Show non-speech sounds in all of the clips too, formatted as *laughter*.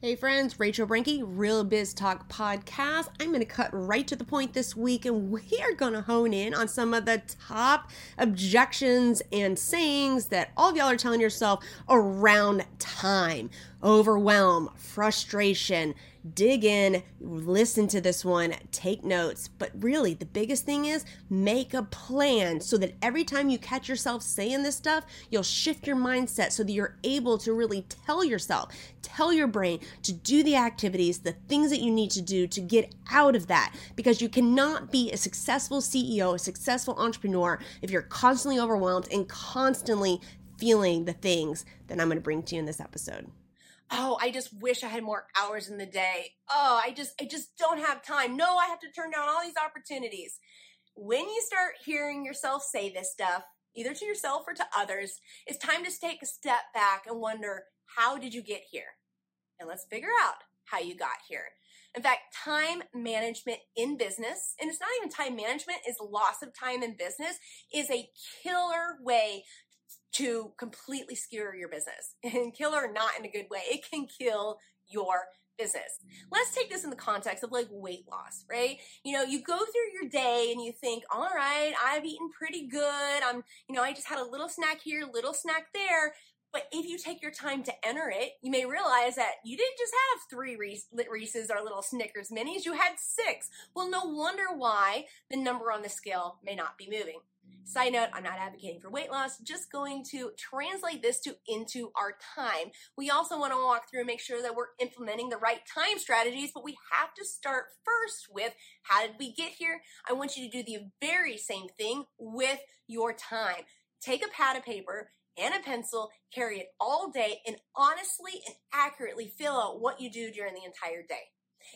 Hey friends, Rachel Brinke, Real Biz Talk Podcast. I'm going to cut right to the point this week and we are going to hone in on some of the top objections and sayings that all of y'all are telling yourself around time overwhelm, frustration. Dig in, listen to this one, take notes. But really, the biggest thing is make a plan so that every time you catch yourself saying this stuff, you'll shift your mindset so that you're able to really tell yourself, tell your brain to do the activities, the things that you need to do to get out of that. Because you cannot be a successful CEO, a successful entrepreneur if you're constantly overwhelmed and constantly feeling the things that I'm going to bring to you in this episode oh, I just wish I had more hours in the day. Oh, I just I just don't have time. No, I have to turn down all these opportunities. When you start hearing yourself say this stuff, either to yourself or to others, it's time to take a step back and wonder, how did you get here? And let's figure out how you got here. In fact, time management in business, and it's not even time management, is loss of time in business, is a killer way to completely skewer your business *laughs* and kill or not in a good way. It can kill your business. Let's take this in the context of like weight loss, right? You know, you go through your day and you think, all right, I've eaten pretty good. I'm, you know, I just had a little snack here, little snack there. But if you take your time to enter it, you may realize that you didn't just have three Reese's or little Snickers minis, you had six. Well, no wonder why the number on the scale may not be moving. Side note, I'm not advocating for weight loss, just going to translate this to into our time. We also want to walk through and make sure that we're implementing the right time strategies, but we have to start first with how did we get here? I want you to do the very same thing with your time. Take a pad of paper and a pencil, carry it all day, and honestly and accurately fill out what you do during the entire day.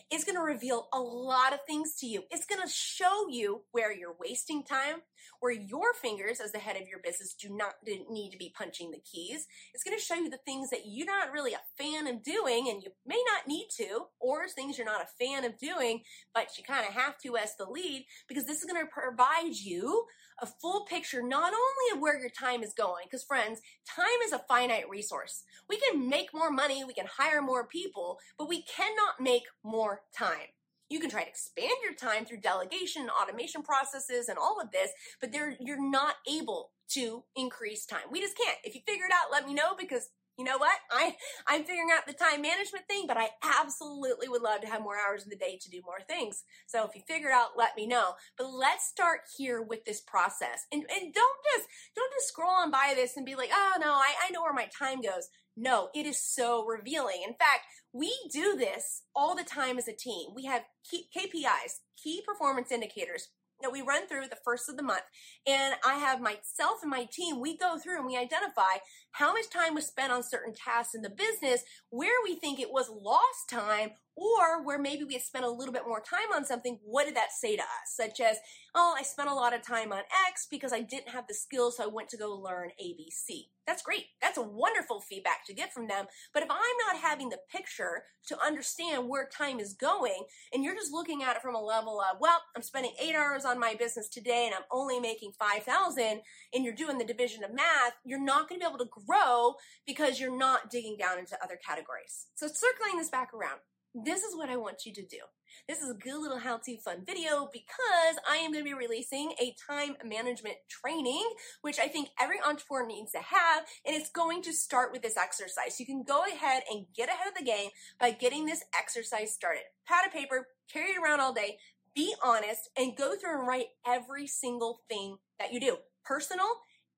It's going to reveal a lot of things to you. It's going to show you where you're wasting time, where your fingers as the head of your business do not need to be punching the keys. It's going to show you the things that you're not really a fan of doing and you may not need to, or things you're not a fan of doing, but you kind of have to as the lead because this is going to provide you a full picture not only of where your time is going, because friends, time is a finite resource. We can make more money, we can hire more people, but we cannot make more time. You can try to expand your time through delegation, automation processes, and all of this, but there you're not able to increase time. We just can't. If you figure it out, let me know because you know what? I I'm figuring out the time management thing, but I absolutely would love to have more hours in the day to do more things. So if you figure it out, let me know. But let's start here with this process. And and don't just don't just scroll on by this and be like, oh no, I, I know where my time goes. No, it is so revealing. In fact, we do this all the time as a team. We have key, KPIs, key performance indicators that we run through the first of the month. And I have myself and my team, we go through and we identify how much time was spent on certain tasks in the business, where we think it was lost time, or where maybe we had spent a little bit more time on something, what did that say to us? Such as, oh, I spent a lot of time on X because I didn't have the skills, so I went to go learn ABC. That's great. That's a wonderful feedback to get from them. But if I'm not having the picture to understand where time is going, and you're just looking at it from a level of, well, I'm spending eight hours on my business today and I'm only making 5,000, and you're doing the division of math, you're not going to be able to grow because you're not digging down into other categories. So circling this back around, this is what I want you to do. This is a good little how to fun video because I am going to be releasing a time management training, which I think every entrepreneur needs to have. And it's going to start with this exercise. You can go ahead and get ahead of the game by getting this exercise started. Pad of paper, carry it around all day, be honest, and go through and write every single thing that you do. Personal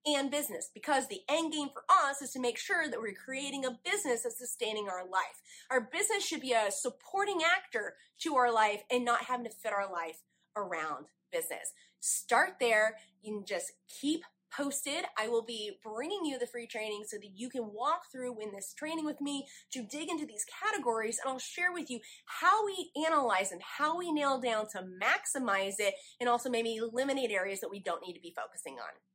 and business because the end game for us is to make sure that we're creating a business that's sustaining our life. Our business should be a supporting actor to our life and not having to fit our life around business. Start there. Can just keep posted. I will be bringing you the free training so that you can walk through in this training with me to dig into these categories and I'll share with you how we analyze and how we nail down to maximize it and also maybe eliminate areas that we don't need to be focusing on.